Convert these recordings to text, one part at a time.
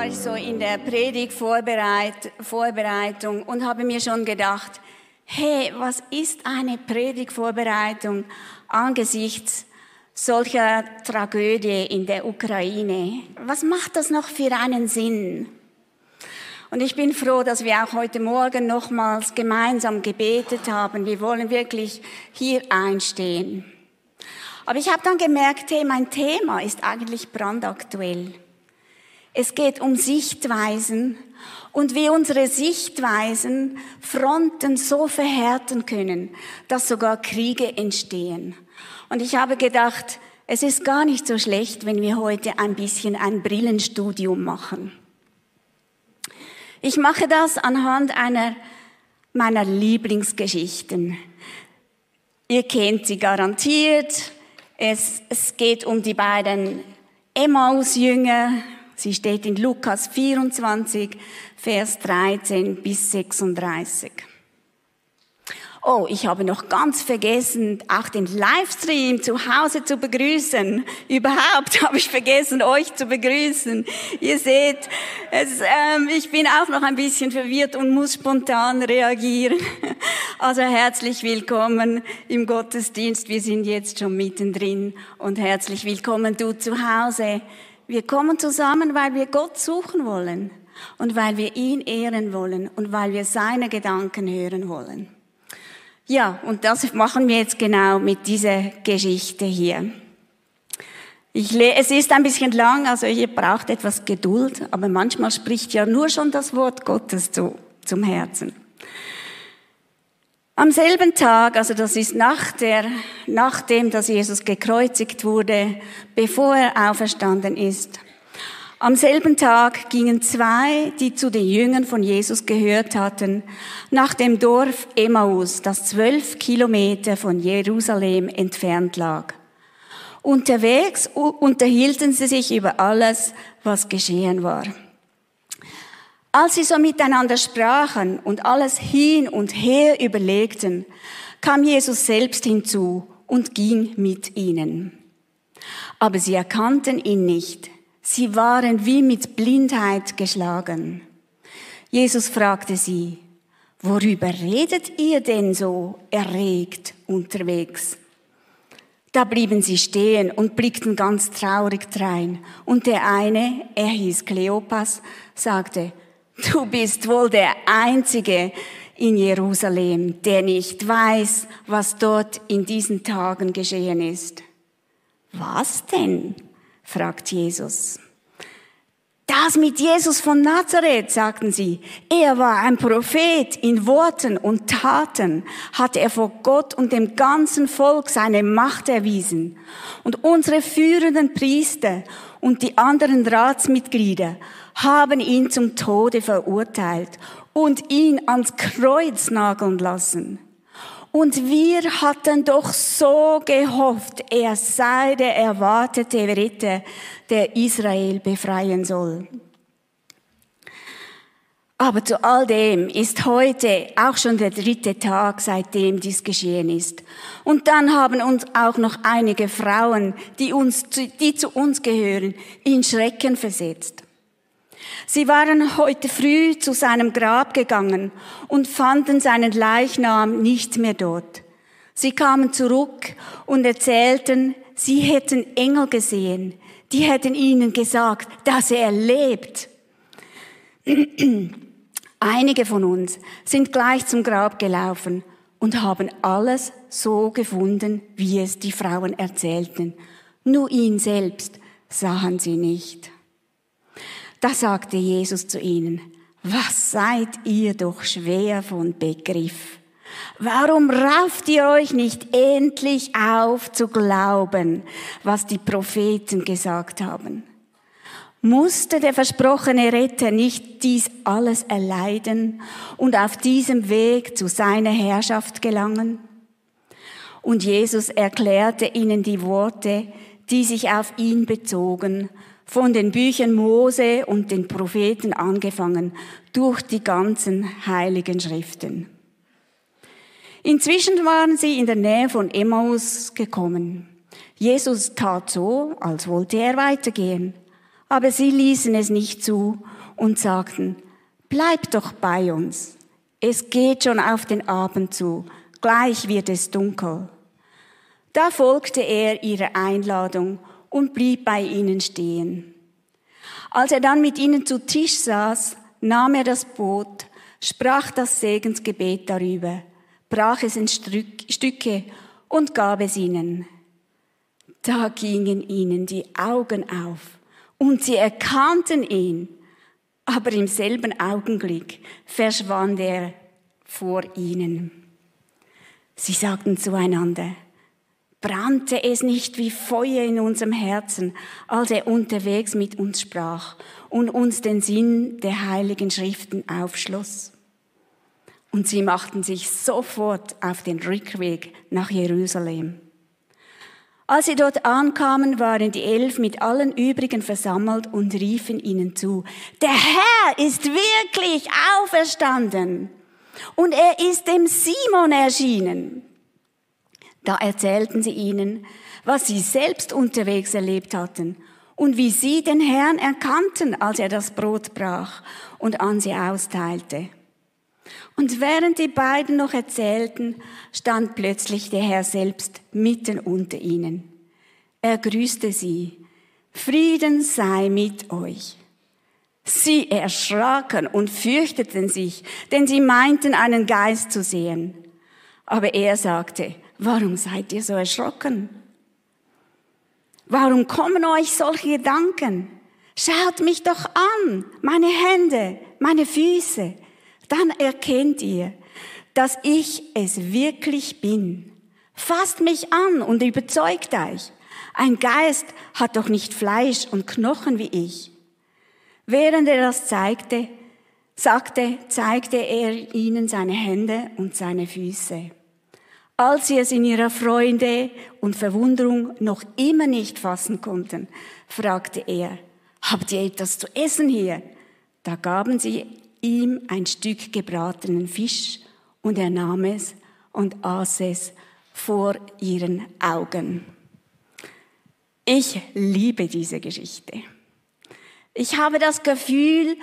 war ich so in der Predigtvorbereitung und habe mir schon gedacht, hey, was ist eine Predigtvorbereitung angesichts solcher Tragödie in der Ukraine? Was macht das noch für einen Sinn? Und ich bin froh, dass wir auch heute Morgen nochmals gemeinsam gebetet haben. Wir wollen wirklich hier einstehen. Aber ich habe dann gemerkt, hey, mein Thema ist eigentlich brandaktuell. Es geht um Sichtweisen und wie unsere Sichtweisen Fronten so verhärten können, dass sogar Kriege entstehen. Und ich habe gedacht, es ist gar nicht so schlecht, wenn wir heute ein bisschen ein Brillenstudium machen. Ich mache das anhand einer meiner Lieblingsgeschichten. Ihr kennt sie garantiert. Es, es geht um die beiden Emmaus-Jünger, Sie steht in Lukas 24, Vers 13 bis 36. Oh, ich habe noch ganz vergessen, auch den Livestream zu Hause zu begrüßen. Überhaupt habe ich vergessen, euch zu begrüßen. Ihr seht, es, ähm, ich bin auch noch ein bisschen verwirrt und muss spontan reagieren. Also herzlich willkommen im Gottesdienst. Wir sind jetzt schon mittendrin und herzlich willkommen du zu Hause. Wir kommen zusammen, weil wir Gott suchen wollen und weil wir ihn ehren wollen und weil wir seine Gedanken hören wollen. Ja, und das machen wir jetzt genau mit dieser Geschichte hier. Ich, es ist ein bisschen lang, also ihr braucht etwas Geduld, aber manchmal spricht ja nur schon das Wort Gottes zu, zum Herzen. Am selben Tag, also das ist nach der, nachdem, dass Jesus gekreuzigt wurde, bevor er auferstanden ist. Am selben Tag gingen zwei, die zu den Jüngern von Jesus gehört hatten, nach dem Dorf Emmaus, das zwölf Kilometer von Jerusalem entfernt lag. Unterwegs unterhielten sie sich über alles, was geschehen war. Als sie so miteinander sprachen und alles hin und her überlegten, kam Jesus selbst hinzu und ging mit ihnen. Aber sie erkannten ihn nicht. Sie waren wie mit Blindheit geschlagen. Jesus fragte sie, worüber redet ihr denn so erregt unterwegs? Da blieben sie stehen und blickten ganz traurig drein. Und der eine, er hieß Kleopas, sagte, Du bist wohl der Einzige in Jerusalem, der nicht weiß, was dort in diesen Tagen geschehen ist. Was denn? fragt Jesus. Das mit Jesus von Nazareth, sagten sie. Er war ein Prophet in Worten und Taten, hat er vor Gott und dem ganzen Volk seine Macht erwiesen. Und unsere führenden Priester und die anderen Ratsmitglieder haben ihn zum Tode verurteilt und ihn ans Kreuz nageln lassen. Und wir hatten doch so gehofft, er sei der erwartete Ritter, der Israel befreien soll. Aber zu all dem ist heute auch schon der dritte Tag, seitdem dies geschehen ist. Und dann haben uns auch noch einige Frauen, die uns, die zu uns gehören, in Schrecken versetzt. Sie waren heute früh zu seinem Grab gegangen und fanden seinen Leichnam nicht mehr dort. Sie kamen zurück und erzählten, sie hätten Engel gesehen. Die hätten ihnen gesagt, dass er lebt. Einige von uns sind gleich zum Grab gelaufen und haben alles so gefunden, wie es die Frauen erzählten. Nur ihn selbst sahen sie nicht. Da sagte Jesus zu ihnen, was seid ihr doch schwer von Begriff? Warum rafft ihr euch nicht endlich auf zu glauben, was die Propheten gesagt haben? Musste der versprochene Retter nicht dies alles erleiden und auf diesem Weg zu seiner Herrschaft gelangen? Und Jesus erklärte ihnen die Worte, die sich auf ihn bezogen von den Büchern Mose und den Propheten angefangen, durch die ganzen heiligen Schriften. Inzwischen waren sie in der Nähe von Emmaus gekommen. Jesus tat so, als wollte er weitergehen, aber sie ließen es nicht zu und sagten, bleib doch bei uns. Es geht schon auf den Abend zu, gleich wird es dunkel. Da folgte er ihrer Einladung und blieb bei ihnen stehen. Als er dann mit ihnen zu Tisch saß, nahm er das Boot, sprach das Segensgebet darüber, brach es in Stücke und gab es ihnen. Da gingen ihnen die Augen auf und sie erkannten ihn, aber im selben Augenblick verschwand er vor ihnen. Sie sagten zueinander, brannte es nicht wie Feuer in unserem Herzen, als er unterwegs mit uns sprach und uns den Sinn der heiligen Schriften aufschloss. Und sie machten sich sofort auf den Rückweg nach Jerusalem. Als sie dort ankamen, waren die Elf mit allen übrigen versammelt und riefen ihnen zu, der Herr ist wirklich auferstanden und er ist dem Simon erschienen. Da erzählten sie ihnen, was sie selbst unterwegs erlebt hatten und wie sie den Herrn erkannten, als er das Brot brach und an sie austeilte. Und während die beiden noch erzählten, stand plötzlich der Herr selbst mitten unter ihnen. Er grüßte sie. Frieden sei mit euch. Sie erschraken und fürchteten sich, denn sie meinten einen Geist zu sehen. Aber er sagte, Warum seid ihr so erschrocken? Warum kommen euch solche Gedanken? Schaut mich doch an, meine Hände, meine Füße. Dann erkennt ihr, dass ich es wirklich bin. Fasst mich an und überzeugt euch. Ein Geist hat doch nicht Fleisch und Knochen wie ich. Während er das zeigte, sagte, zeigte er ihnen seine Hände und seine Füße. Als sie es in ihrer Freude und Verwunderung noch immer nicht fassen konnten, fragte er, habt ihr etwas zu essen hier? Da gaben sie ihm ein Stück gebratenen Fisch und er nahm es und aß es vor ihren Augen. Ich liebe diese Geschichte. Ich habe das Gefühl,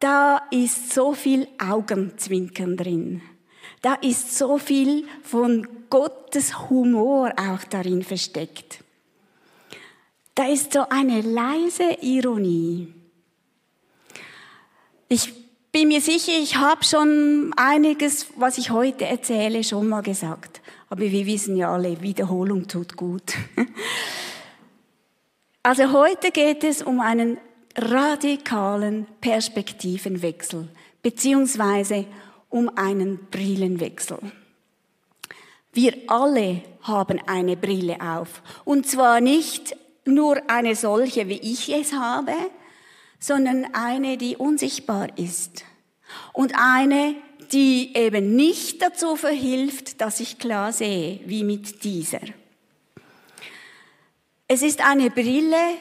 da ist so viel Augenzwinkern drin. Da ist so viel von Gottes Humor auch darin versteckt. Da ist so eine leise Ironie. Ich bin mir sicher, ich habe schon einiges, was ich heute erzähle, schon mal gesagt. Aber wir wissen ja alle, Wiederholung tut gut. Also heute geht es um einen radikalen Perspektivenwechsel, beziehungsweise um einen Brillenwechsel. Wir alle haben eine Brille auf. Und zwar nicht nur eine solche, wie ich es habe, sondern eine, die unsichtbar ist. Und eine, die eben nicht dazu verhilft, dass ich klar sehe, wie mit dieser. Es ist eine Brille,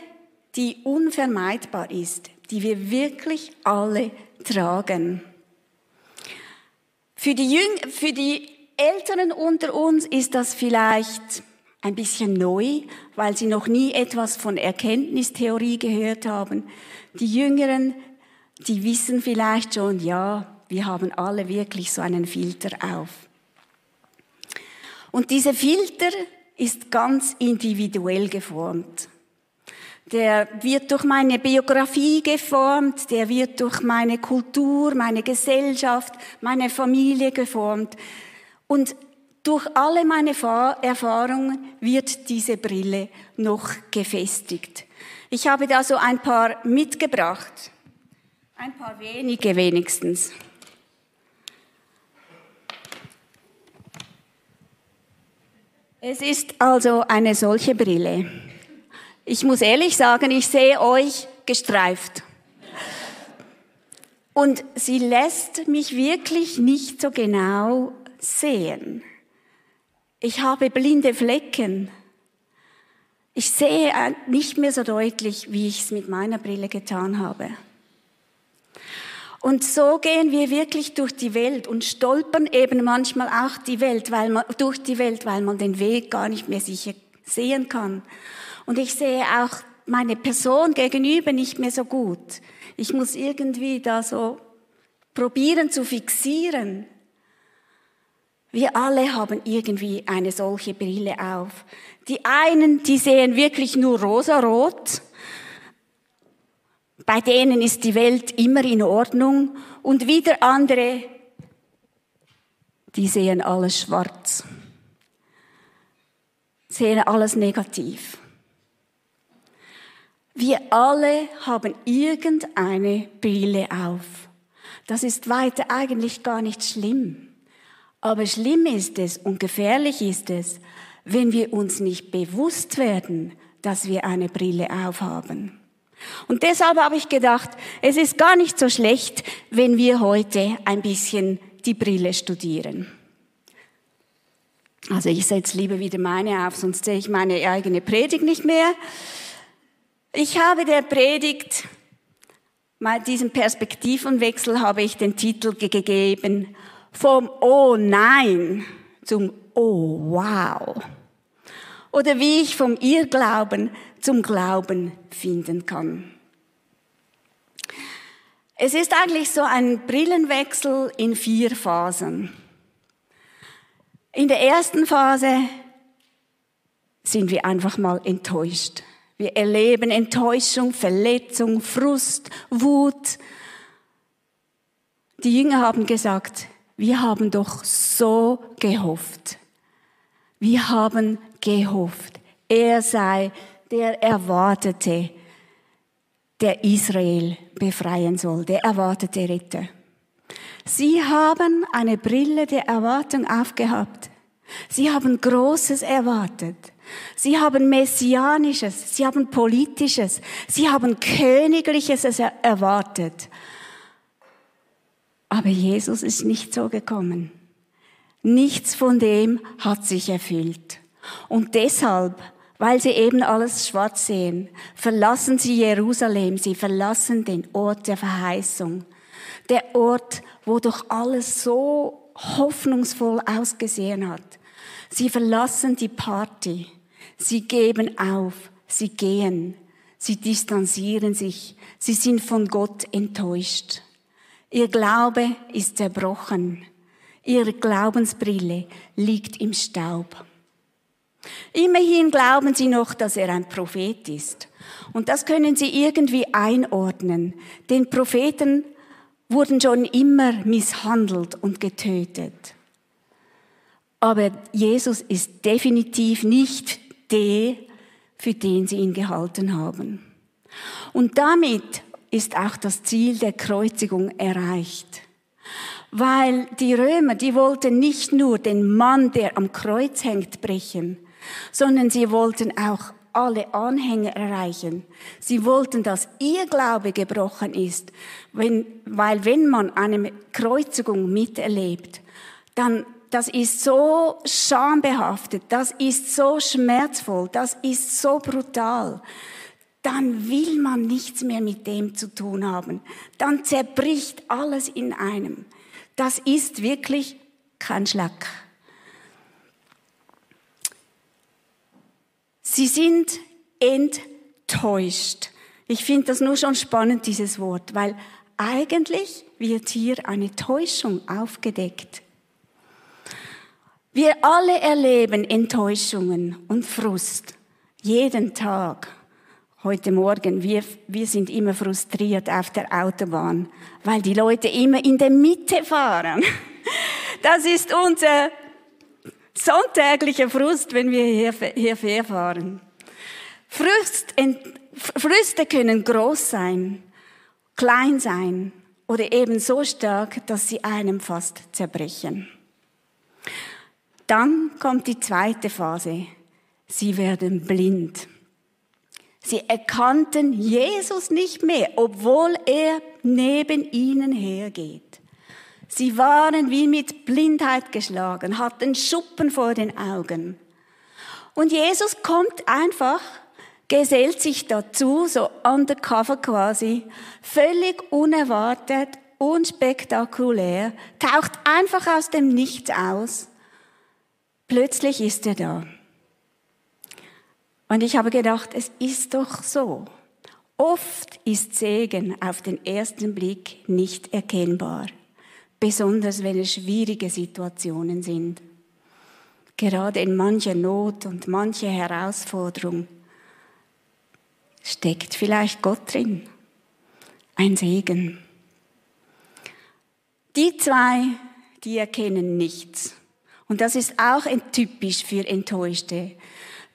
die unvermeidbar ist, die wir wirklich alle tragen. Für die, Jüng für die Älteren unter uns ist das vielleicht ein bisschen neu, weil sie noch nie etwas von Erkenntnistheorie gehört haben. Die Jüngeren, die wissen vielleicht schon, ja, wir haben alle wirklich so einen Filter auf. Und dieser Filter ist ganz individuell geformt. Der wird durch meine Biografie geformt, der wird durch meine Kultur, meine Gesellschaft, meine Familie geformt. Und durch alle meine Erfahrungen wird diese Brille noch gefestigt. Ich habe da so ein paar mitgebracht. Ein paar wenige wenigstens. Es ist also eine solche Brille. Ich muss ehrlich sagen, ich sehe euch gestreift. Und sie lässt mich wirklich nicht so genau sehen. Ich habe blinde Flecken. Ich sehe nicht mehr so deutlich, wie ich es mit meiner Brille getan habe. Und so gehen wir wirklich durch die Welt und stolpern eben manchmal auch die Welt, weil man, durch die Welt, weil man den Weg gar nicht mehr sicher sehen kann. Und ich sehe auch meine Person gegenüber nicht mehr so gut. Ich muss irgendwie da so probieren zu fixieren. Wir alle haben irgendwie eine solche Brille auf. Die einen, die sehen wirklich nur rosarot. Bei denen ist die Welt immer in Ordnung. Und wieder andere, die sehen alles schwarz. Sehen alles negativ. Wir alle haben irgendeine Brille auf. Das ist weiter eigentlich gar nicht schlimm. Aber schlimm ist es und gefährlich ist es, wenn wir uns nicht bewusst werden, dass wir eine Brille aufhaben. Und deshalb habe ich gedacht, es ist gar nicht so schlecht, wenn wir heute ein bisschen die Brille studieren. Also ich setze lieber wieder meine auf, sonst sehe ich meine eigene Predigt nicht mehr. Ich habe der Predigt, mal diesen Perspektivenwechsel habe ich den Titel gegeben, vom Oh nein zum Oh wow. Oder wie ich vom Irrglauben zum Glauben finden kann. Es ist eigentlich so ein Brillenwechsel in vier Phasen. In der ersten Phase sind wir einfach mal enttäuscht. Wir erleben Enttäuschung, Verletzung, Frust, Wut. Die Jünger haben gesagt, wir haben doch so gehofft. Wir haben gehofft, er sei der Erwartete, der Israel befreien soll, der erwartete Ritter. Sie haben eine Brille der Erwartung aufgehabt. Sie haben Großes erwartet. Sie haben Messianisches, sie haben Politisches, sie haben Königliches erwartet. Aber Jesus ist nicht so gekommen. Nichts von dem hat sich erfüllt. Und deshalb, weil sie eben alles schwarz sehen, verlassen sie Jerusalem, sie verlassen den Ort der Verheißung. Der Ort, wo doch alles so hoffnungsvoll ausgesehen hat. Sie verlassen die Party. Sie geben auf. Sie gehen. Sie distanzieren sich. Sie sind von Gott enttäuscht. Ihr Glaube ist zerbrochen. Ihre Glaubensbrille liegt im Staub. Immerhin glauben sie noch, dass er ein Prophet ist. Und das können sie irgendwie einordnen. Den Propheten wurden schon immer misshandelt und getötet. Aber Jesus ist definitiv nicht der, für den sie ihn gehalten haben. Und damit ist auch das Ziel der Kreuzigung erreicht. Weil die Römer, die wollten nicht nur den Mann, der am Kreuz hängt, brechen, sondern sie wollten auch alle Anhänger erreichen. Sie wollten, dass ihr Glaube gebrochen ist, wenn, weil wenn man eine Kreuzigung miterlebt, dann das ist so schambehaftet, das ist so schmerzvoll, das ist so brutal dann will man nichts mehr mit dem zu tun haben. Dann zerbricht alles in einem. Das ist wirklich kein Schlag. Sie sind enttäuscht. Ich finde das nur schon spannend, dieses Wort, weil eigentlich wird hier eine Täuschung aufgedeckt. Wir alle erleben Enttäuschungen und Frust jeden Tag. Heute Morgen, wir, wir sind immer frustriert auf der Autobahn, weil die Leute immer in der Mitte fahren. Das ist unser sonntäglicher Frust, wenn wir hier, hierher fahren. Frust, Früste können groß sein, klein sein oder eben so stark, dass sie einem fast zerbrechen. Dann kommt die zweite Phase. Sie werden blind. Sie erkannten Jesus nicht mehr, obwohl er neben ihnen hergeht. Sie waren wie mit Blindheit geschlagen, hatten Schuppen vor den Augen. Und Jesus kommt einfach, gesellt sich dazu, so undercover quasi, völlig unerwartet, unspektakulär, taucht einfach aus dem Nichts aus. Plötzlich ist er da. Und ich habe gedacht, es ist doch so. Oft ist Segen auf den ersten Blick nicht erkennbar, besonders wenn es schwierige Situationen sind. Gerade in mancher Not und mancher Herausforderung steckt vielleicht Gott drin. Ein Segen. Die zwei, die erkennen nichts. Und das ist auch typisch für Enttäuschte.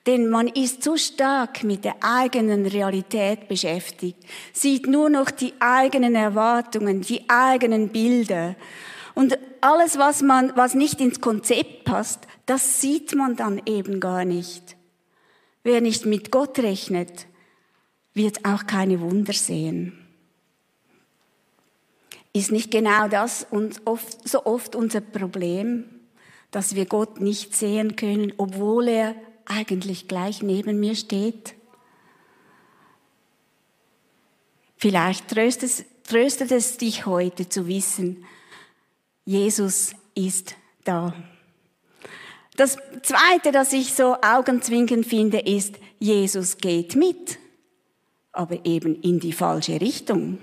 Denn man ist so stark mit der eigenen Realität beschäftigt, sieht nur noch die eigenen Erwartungen, die eigenen Bilder. Und alles, was man, was nicht ins Konzept passt, das sieht man dann eben gar nicht. Wer nicht mit Gott rechnet, wird auch keine Wunder sehen. Ist nicht genau das und oft, so oft unser Problem, dass wir Gott nicht sehen können, obwohl er eigentlich gleich neben mir steht? Vielleicht tröstet, tröstet es dich heute zu wissen, Jesus ist da. Das Zweite, das ich so augenzwinkend finde, ist, Jesus geht mit, aber eben in die falsche Richtung.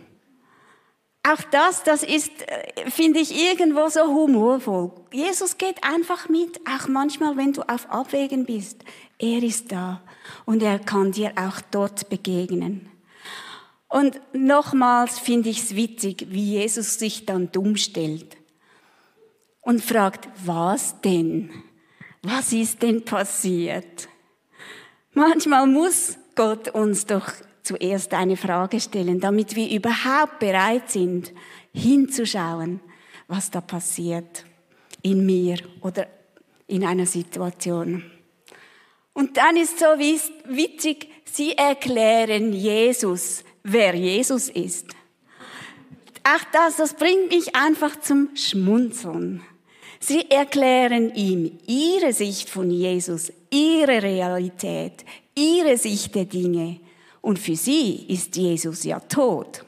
Auch das, das ist, äh, finde ich, irgendwo so humorvoll. Jesus geht einfach mit, auch manchmal, wenn du auf Abwägen bist. Er ist da und er kann dir auch dort begegnen. Und nochmals finde ich es witzig, wie Jesus sich dann dumm stellt und fragt, was denn? Was ist denn passiert? Manchmal muss Gott uns doch zuerst eine Frage stellen, damit wir überhaupt bereit sind, hinzuschauen, was da passiert in mir oder in einer Situation. Und dann ist so witzig, sie erklären Jesus, wer Jesus ist. Ach das, das bringt mich einfach zum Schmunzeln. Sie erklären ihm ihre Sicht von Jesus, ihre Realität, ihre Sicht der Dinge. Und für sie ist Jesus ja tot.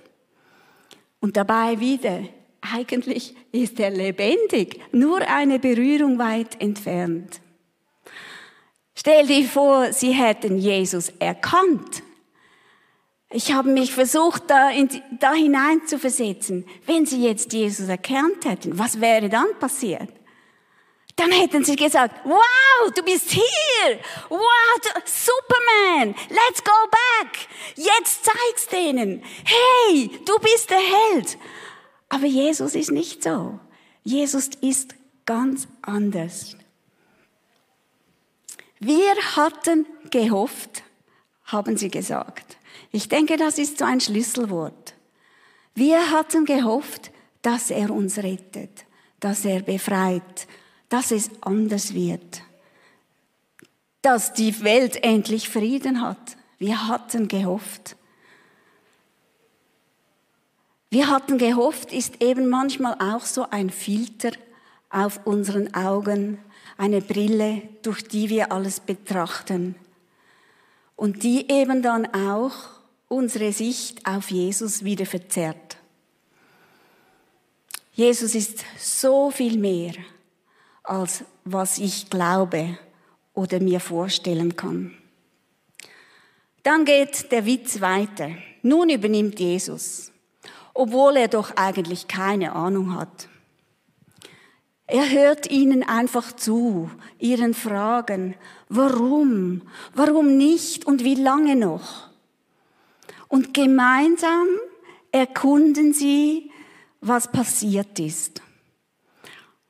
Und dabei wieder, eigentlich ist er lebendig, nur eine Berührung weit entfernt. Stell dir vor, sie hätten Jesus erkannt. Ich habe mich versucht, da, in, da hinein zu versetzen. Wenn sie jetzt Jesus erkannt hätten, was wäre dann passiert? Dann hätten sie gesagt, wow, du bist hier. Wow, Superman, let's go back. Jetzt zeig's denen. Hey, du bist der Held. Aber Jesus ist nicht so. Jesus ist ganz anders. Wir hatten gehofft, haben sie gesagt. Ich denke, das ist so ein Schlüsselwort. Wir hatten gehofft, dass er uns rettet, dass er befreit, dass es anders wird, dass die Welt endlich Frieden hat. Wir hatten gehofft. Wir hatten gehofft, ist eben manchmal auch so ein Filter auf unseren Augen, eine Brille, durch die wir alles betrachten und die eben dann auch unsere Sicht auf Jesus wieder verzerrt. Jesus ist so viel mehr als was ich glaube oder mir vorstellen kann. Dann geht der Witz weiter. Nun übernimmt Jesus, obwohl er doch eigentlich keine Ahnung hat. Er hört ihnen einfach zu, ihren Fragen, warum, warum nicht und wie lange noch. Und gemeinsam erkunden sie, was passiert ist.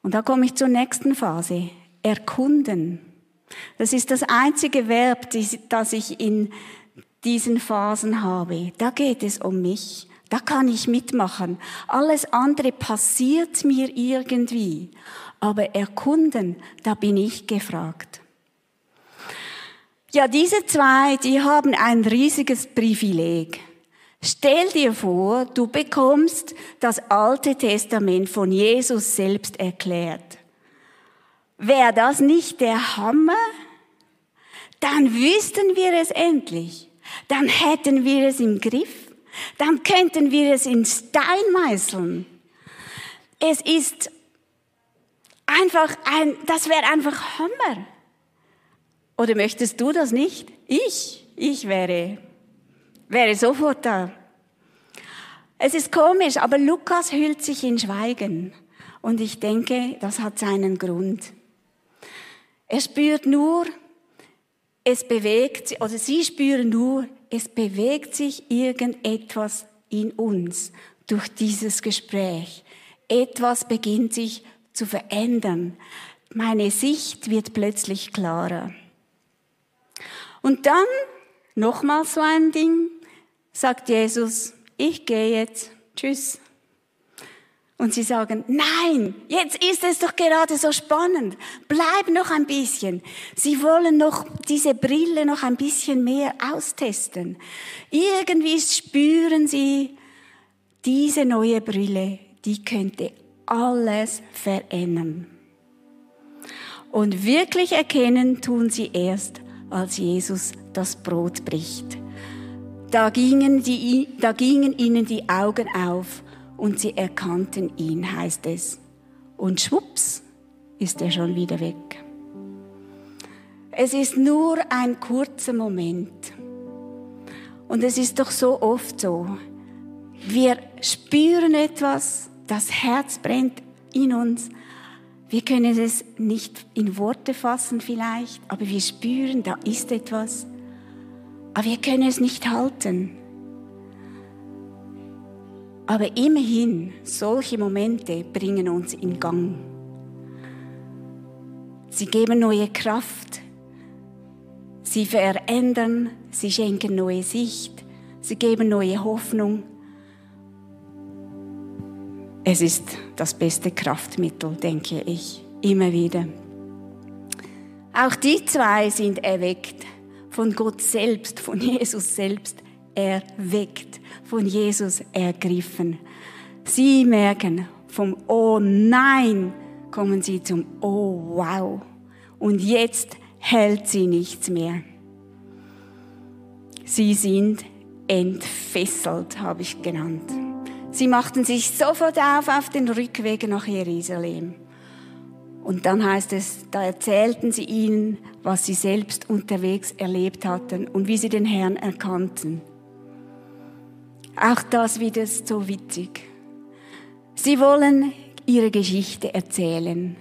Und da komme ich zur nächsten Phase. Erkunden. Das ist das einzige Verb, das ich in diesen Phasen habe. Da geht es um mich. Da kann ich mitmachen. Alles andere passiert mir irgendwie. Aber erkunden, da bin ich gefragt. Ja, diese zwei, die haben ein riesiges Privileg. Stell dir vor, du bekommst das Alte Testament von Jesus selbst erklärt. Wäre das nicht der Hammer? Dann wüssten wir es endlich. Dann hätten wir es im Griff. Dann könnten wir es in Stein meißeln. Es ist einfach ein, das wäre einfach Hammer. Oder möchtest du das nicht? Ich, ich wäre wäre sofort da. Es ist komisch, aber Lukas hüllt sich in Schweigen. Und ich denke, das hat seinen Grund. Er spürt nur, es bewegt oder sie spüren nur, es bewegt sich irgendetwas in uns durch dieses Gespräch. Etwas beginnt sich zu verändern. Meine Sicht wird plötzlich klarer. Und dann, nochmal so ein Ding, sagt Jesus, ich gehe jetzt, tschüss. Und sie sagen, nein, jetzt ist es doch gerade so spannend. Bleib noch ein bisschen. Sie wollen noch diese Brille noch ein bisschen mehr austesten. Irgendwie spüren sie, diese neue Brille, die könnte alles verändern. Und wirklich erkennen tun sie erst, als Jesus das Brot bricht. Da gingen, die, da gingen ihnen die Augen auf und sie erkannten ihn, heißt es. Und schwupps ist er schon wieder weg. Es ist nur ein kurzer Moment. Und es ist doch so oft so. Wir spüren etwas, das Herz brennt in uns. Wir können es nicht in Worte fassen vielleicht, aber wir spüren, da ist etwas. Aber wir können es nicht halten. Aber immerhin, solche Momente bringen uns in Gang. Sie geben neue Kraft. Sie verändern, sie schenken neue Sicht, sie geben neue Hoffnung. Es ist das beste Kraftmittel, denke ich, immer wieder. Auch die zwei sind erweckt von Gott selbst, von Jesus selbst erweckt, von Jesus ergriffen. Sie merken, vom Oh nein kommen sie zum Oh wow. Und jetzt hält sie nichts mehr. Sie sind entfesselt, habe ich genannt. Sie machten sich sofort auf auf den Rückweg nach Jerusalem. Und dann heißt es, da erzählten sie ihnen, was sie selbst unterwegs erlebt hatten und wie sie den Herrn erkannten. Auch das wieder so witzig. Sie wollen ihre Geschichte erzählen.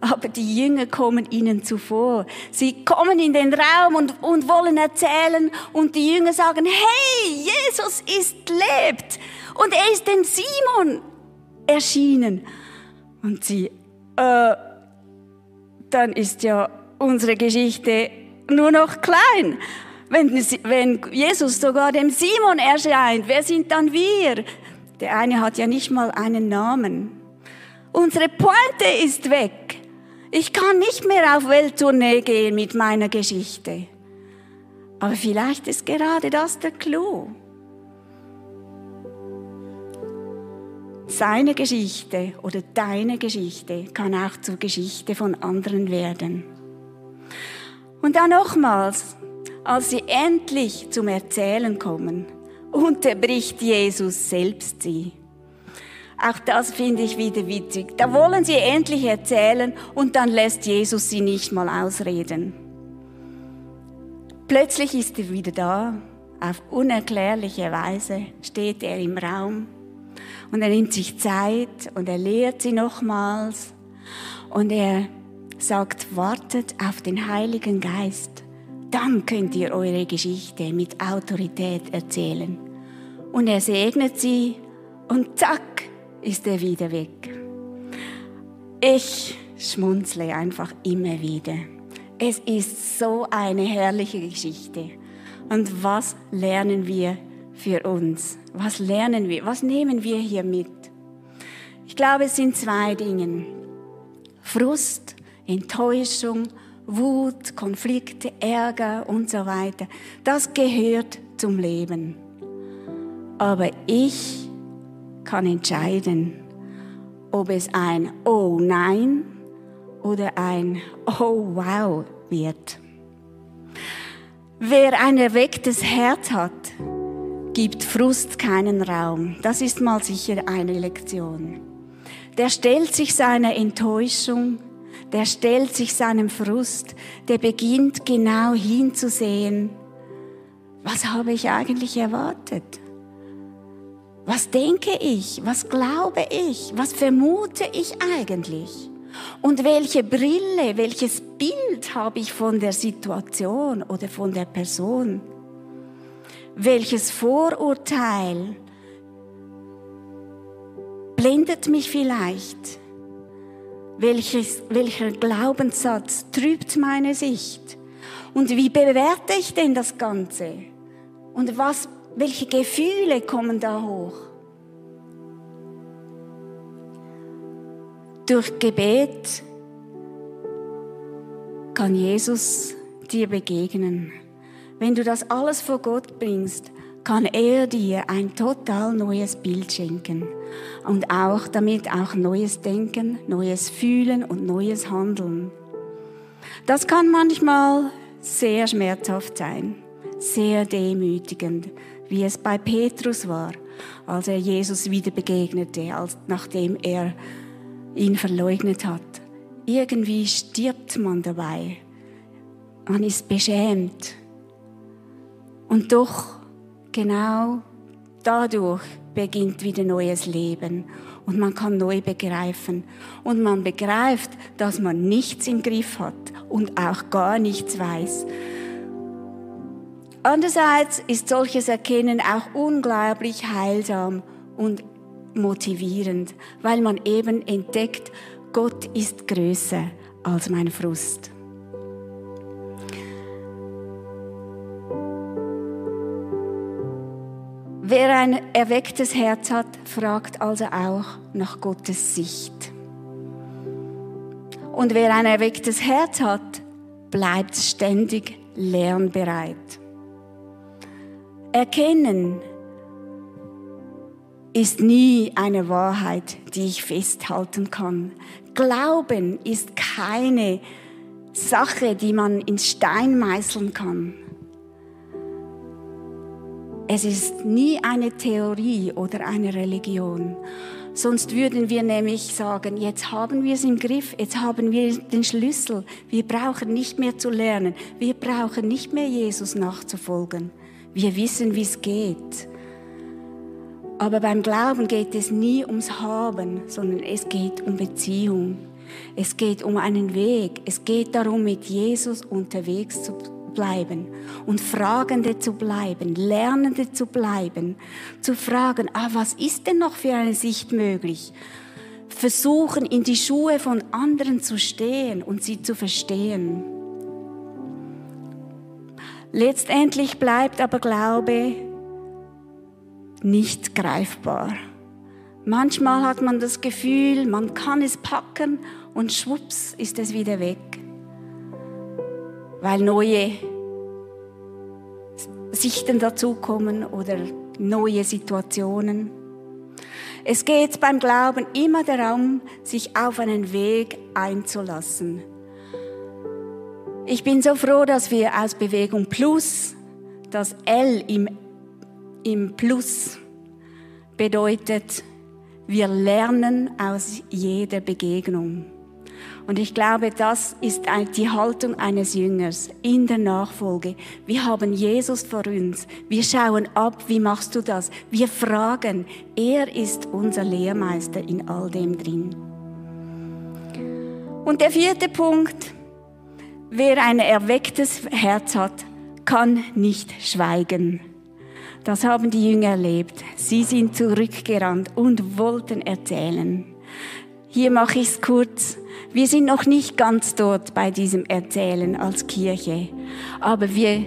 Aber die Jünger kommen ihnen zuvor. Sie kommen in den Raum und, und wollen erzählen und die Jünger sagen, hey, Jesus ist lebt und er ist dem Simon erschienen. Und sie, äh, dann ist ja unsere Geschichte nur noch klein. Wenn, wenn Jesus sogar dem Simon erscheint, wer sind dann wir? Der eine hat ja nicht mal einen Namen. Unsere Pointe ist weg. Ich kann nicht mehr auf Welttournee gehen mit meiner Geschichte. Aber vielleicht ist gerade das der Clou. Seine Geschichte oder deine Geschichte kann auch zur Geschichte von anderen werden. Und dann nochmals, als sie endlich zum Erzählen kommen, unterbricht Jesus selbst sie. Auch das finde ich wieder witzig. Da wollen sie endlich erzählen und dann lässt Jesus sie nicht mal ausreden. Plötzlich ist er wieder da. Auf unerklärliche Weise steht er im Raum und er nimmt sich Zeit und er lehrt sie nochmals und er sagt, wartet auf den Heiligen Geist dann könnt ihr eure Geschichte mit Autorität erzählen. Und er segnet sie und zack ist er wieder weg. Ich schmunzle einfach immer wieder. Es ist so eine herrliche Geschichte. Und was lernen wir für uns? Was lernen wir? Was nehmen wir hier mit? Ich glaube, es sind zwei Dinge. Frust, Enttäuschung Wut, Konflikte, Ärger und so weiter. Das gehört zum Leben. Aber ich kann entscheiden, ob es ein Oh nein oder ein Oh wow wird. Wer ein erwecktes Herz hat, gibt Frust keinen Raum. Das ist mal sicher eine Lektion. Der stellt sich seiner Enttäuschung, der stellt sich seinem Frust, der beginnt genau hinzusehen, Was habe ich eigentlich erwartet? Was denke ich? Was glaube ich? Was vermute ich eigentlich? Und welche Brille, welches Bild habe ich von der Situation oder von der Person? Welches Vorurteil blendet mich vielleicht? Welches, welcher Glaubenssatz trübt meine Sicht? Und wie bewerte ich denn das Ganze? Und was, welche Gefühle kommen da hoch? Durch Gebet kann Jesus dir begegnen. Wenn du das alles vor Gott bringst, kann er dir ein total neues Bild schenken und auch damit auch neues Denken, neues Fühlen und neues Handeln. Das kann manchmal sehr schmerzhaft sein, sehr demütigend, wie es bei Petrus war, als er Jesus wieder begegnete, als, nachdem er ihn verleugnet hat. Irgendwie stirbt man dabei. Man ist beschämt. Und doch genau dadurch beginnt wieder neues Leben und man kann neu begreifen und man begreift, dass man nichts im Griff hat und auch gar nichts weiß. Andererseits ist solches Erkennen auch unglaublich heilsam und motivierend, weil man eben entdeckt, Gott ist größer als mein Frust. Wer ein erwecktes Herz hat, fragt also auch nach Gottes Sicht. Und wer ein erwecktes Herz hat, bleibt ständig lernbereit. Erkennen ist nie eine Wahrheit, die ich festhalten kann. Glauben ist keine Sache, die man ins Stein meißeln kann. Es ist nie eine Theorie oder eine Religion. Sonst würden wir nämlich sagen, jetzt haben wir es im Griff, jetzt haben wir den Schlüssel. Wir brauchen nicht mehr zu lernen. Wir brauchen nicht mehr Jesus nachzufolgen. Wir wissen, wie es geht. Aber beim Glauben geht es nie ums Haben, sondern es geht um Beziehung. Es geht um einen Weg. Es geht darum, mit Jesus unterwegs zu sein bleiben und Fragende zu bleiben, Lernende zu bleiben, zu fragen, ah, was ist denn noch für eine Sicht möglich? Versuchen, in die Schuhe von anderen zu stehen und sie zu verstehen. Letztendlich bleibt aber Glaube nicht greifbar. Manchmal hat man das Gefühl, man kann es packen und schwupps ist es wieder weg weil neue Sichten dazukommen oder neue Situationen. Es geht beim Glauben immer darum, sich auf einen Weg einzulassen. Ich bin so froh, dass wir aus Bewegung Plus, das L im, im Plus bedeutet, wir lernen aus jeder Begegnung. Und ich glaube, das ist die Haltung eines Jüngers in der Nachfolge. Wir haben Jesus vor uns. Wir schauen ab, wie machst du das? Wir fragen. Er ist unser Lehrmeister in all dem drin. Und der vierte Punkt. Wer ein erwecktes Herz hat, kann nicht schweigen. Das haben die Jünger erlebt. Sie sind zurückgerannt und wollten erzählen. Hier mache ich es kurz. Wir sind noch nicht ganz dort bei diesem Erzählen als Kirche, aber wir,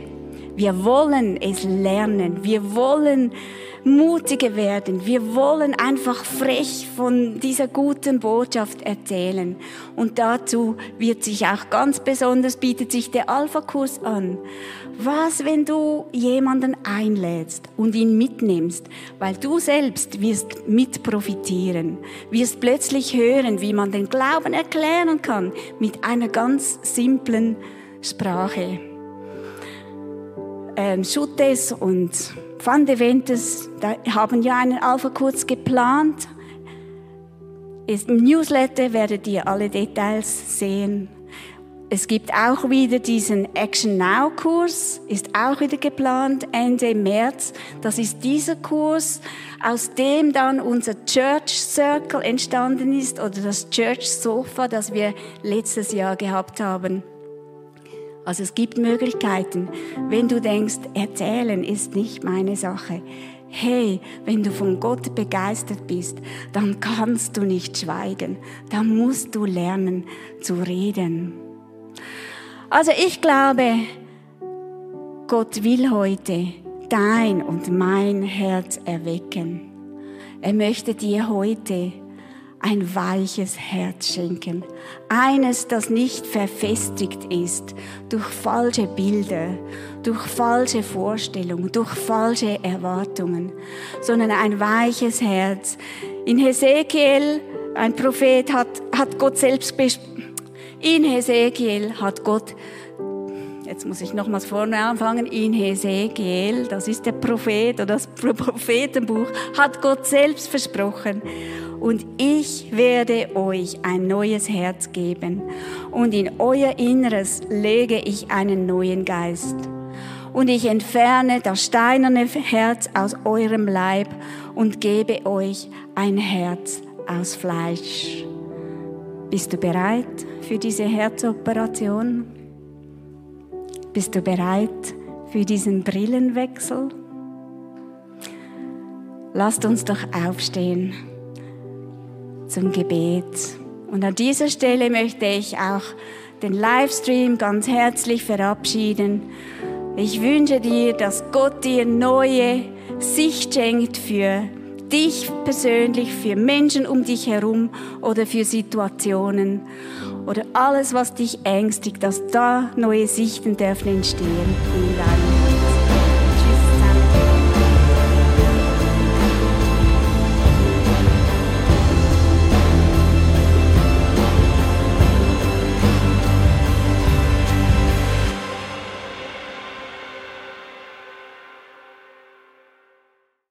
wir wollen es lernen. Wir wollen mutiger werden. Wir wollen einfach frech von dieser guten Botschaft erzählen. Und dazu wird sich auch ganz besonders, bietet sich der Alpha-Kurs an. Was, wenn du jemanden einlädst und ihn mitnimmst, weil du selbst wirst mit profitieren, wirst plötzlich hören, wie man den Glauben erklären kann mit einer ganz simplen Sprache. Ähm, Schutes und Van de Ventes da haben ja einen Alpha-Kurs geplant. Im Newsletter werdet ihr alle Details sehen. es gibt auch wieder diesen Action Now Kurs, ist auch wieder geplant Ende März. Das ist dieser Kurs, aus dem dann unser Church Circle entstanden ist oder das Church Sofa, das wir letztes Jahr gehabt haben. Also es gibt Möglichkeiten. Wenn du denkst, erzählen ist nicht meine Sache. Hey, wenn du von Gott begeistert bist, dann kannst du nicht schweigen. Dann musst du lernen zu reden. Also ich glaube, Gott will heute dein und mein Herz erwecken. Er möchte dir heute ein weiches Herz schenken. Eines, das nicht verfestigt ist durch falsche Bilder, durch falsche Vorstellungen, durch falsche Erwartungen, sondern ein weiches Herz. In Hesekiel, ein Prophet, hat, hat Gott selbst in Hesekiel hat Gott, jetzt muss ich nochmals vorne anfangen, in Hesekiel, das ist der Prophet oder das Prophetenbuch, hat Gott selbst versprochen. Und ich werde euch ein neues Herz geben und in euer Inneres lege ich einen neuen Geist. Und ich entferne das steinerne Herz aus eurem Leib und gebe euch ein Herz aus Fleisch. Bist du bereit für diese Herzoperation? Bist du bereit für diesen Brillenwechsel? Lasst uns doch aufstehen zum Gebet. Und an dieser Stelle möchte ich auch den Livestream ganz herzlich verabschieden. Ich wünsche dir, dass Gott dir neue Sicht schenkt für dich persönlich, für Menschen um dich herum oder für Situationen oder alles, was dich ängstigt, dass da neue Sichten dürfen entstehen in deinem